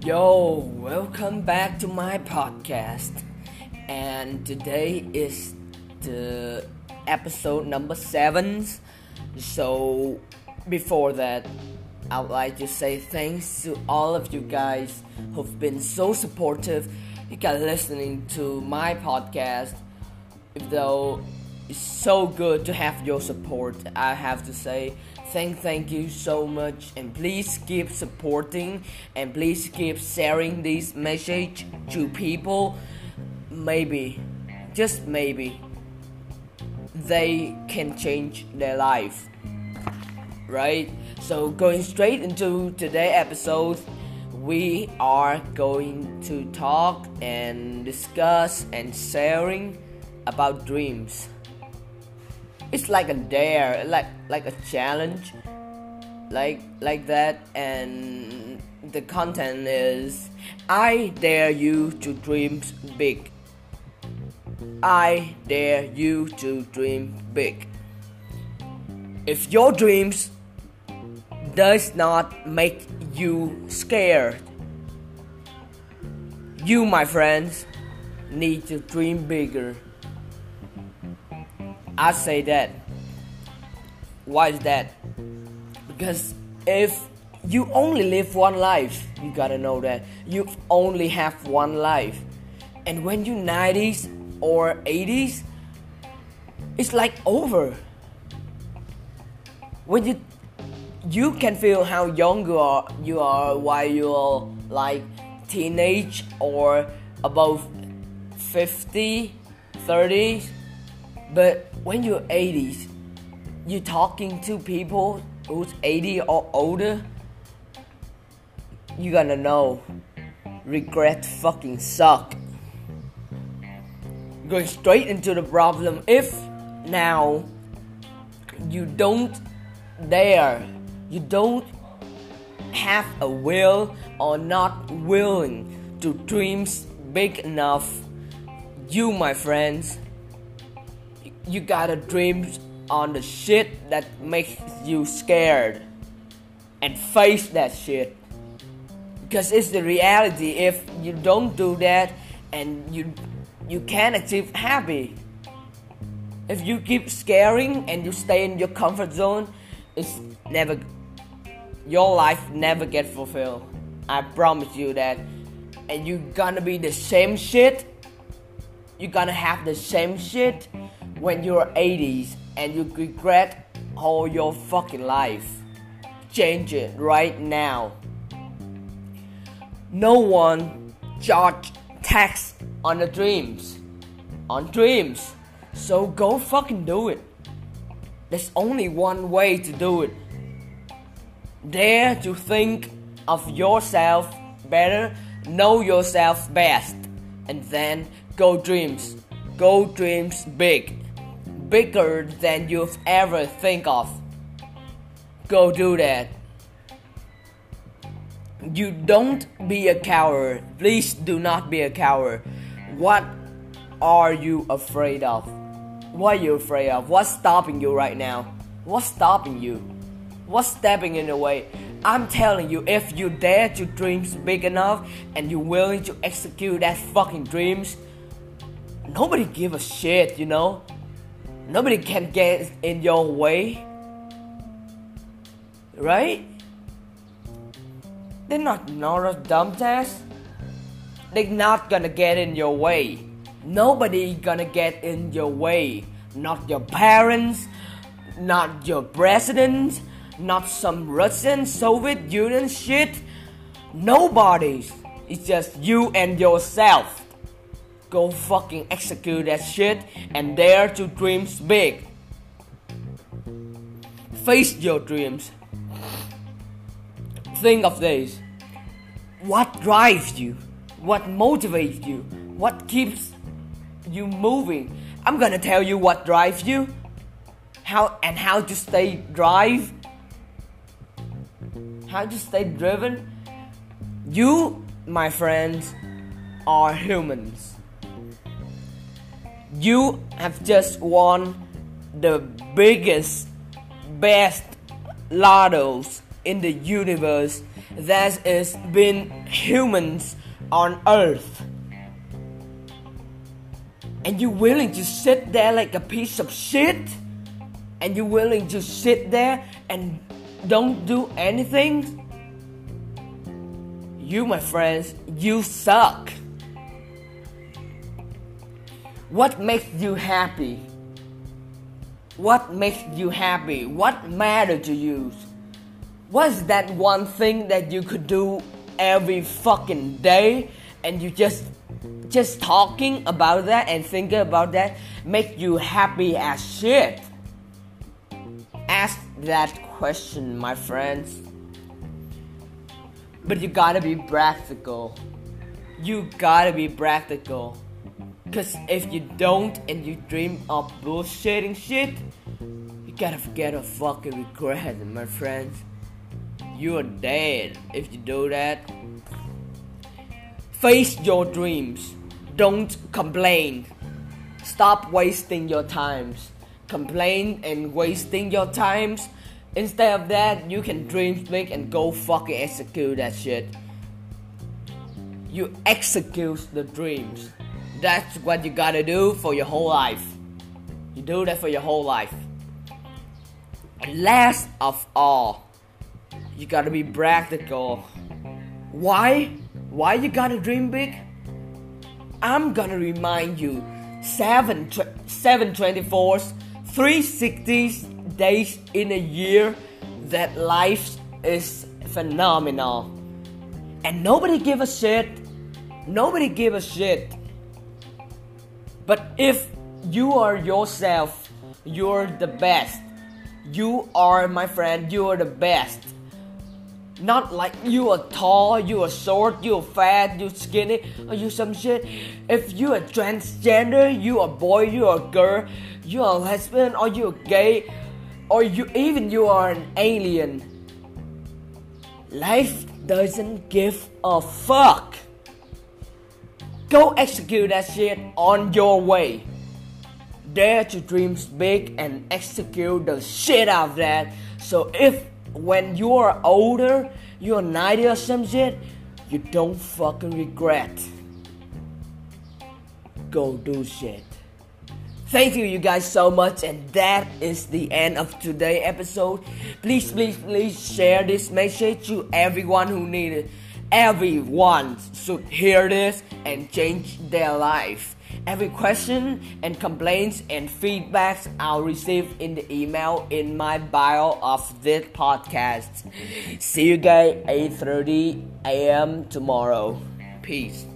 Yo, welcome back to my podcast. And today is the episode number seven. So, before that, I would like to say thanks to all of you guys who've been so supportive. You guys listening to my podcast. Even though it's so good to have your support, I have to say. Thank thank you so much and please keep supporting and please keep sharing this message to people. Maybe just maybe they can change their life right? So going straight into today's episode we are going to talk and discuss and sharing about dreams it's like a dare like like a challenge like like that and the content is i dare you to dream big. I dare you to dream big. If your dreams does not make you scared you my friends need to dream bigger I say that. Why is that? Because if you only live one life, you gotta know that you only have one life. And when you're 90s or 80s, it's like over. When you you can feel how young you are you are while you're like teenage or above 50 30s but when you're 80s, you're talking to people who's 80 or older, you're gonna know regret fucking suck. Going straight into the problem, if now you don't dare, you don't have a will or not willing to dreams big enough, you, my friends, you gotta dream on the shit that makes you scared and face that shit. Because it's the reality. If you don't do that and you you can't achieve happy if you keep scaring and you stay in your comfort zone it's never your life never get fulfilled. I promise you that. And you're gonna be the same shit. You're gonna have the same shit when you're 80s and you regret all your fucking life. Change it right now. No one charge tax on the dreams. On dreams. So go fucking do it. There's only one way to do it. Dare to think of yourself better, know yourself best, and then go dreams. Go dreams big bigger than you've ever think of. Go do that. You don't be a coward. Please do not be a coward. What are you afraid of? What are you afraid of? What's stopping you right now? What's stopping you? What's stepping in the way? I'm telling you, if you dare to dream big enough and you're willing to execute that fucking dreams, nobody give a shit, you know? Nobody can get in your way. Right? They're not not a dumbass. They're not gonna get in your way. Nobody gonna get in your way. Not your parents, not your president, not some Russian Soviet Union shit. Nobody's. It's just you and yourself. Go fucking execute that shit and dare to dream big. Face your dreams. Think of this. What drives you? What motivates you? What keeps you moving? I'm gonna tell you what drives you. How and how to stay drive. How to stay driven. You, my friends, are humans you have just won the biggest, best lottos in the universe there has been humans on earth. And you're willing to sit there like a piece of shit? And you're willing to sit there and don't do anything? You my friends you suck what makes you happy? What makes you happy? What matter to you? What's that one thing that you could do every fucking day and you just just talking about that and thinking about that make you happy as shit? Ask that question my friends. But you gotta be practical. You gotta be practical because if you don't and you dream of bullshitting shit you gotta forget a fucking regret my friends you are dead if you do that face your dreams don't complain. Stop wasting your times. Complain and wasting your times. Instead of that, you can dream big and go fucking execute that shit. You execute the dreams. That's what you gotta do for your whole life. You do that for your whole life. And last of all, you gotta be practical. Why? Why you gotta dream big? I'm gonna remind you 7, 724s, 360 days in a year that life is phenomenal. And nobody give a shit. Nobody give a shit. But if you are yourself, you're the best. You are my friend, you are the best. Not like you are tall, you are short, you are fat, you are skinny, or you some shit. If you are transgender, you are a boy, you are a girl, you are a lesbian, or you are gay, or you even you are an alien. Life doesn't give a fuck. Go execute that shit on your way. Dare to dream big and execute the shit out of that. So if when you are older, you're 90 or some shit, you don't fucking regret. Go do shit. Thank you, you guys, so much, and that is the end of today's episode. Please, please, please share this message to everyone who needs it. Everyone should hear this and change their life. Every question and complaints and feedbacks I'll receive in the email in my bio of this podcast. See you guys 8:30 a.m. tomorrow. Peace.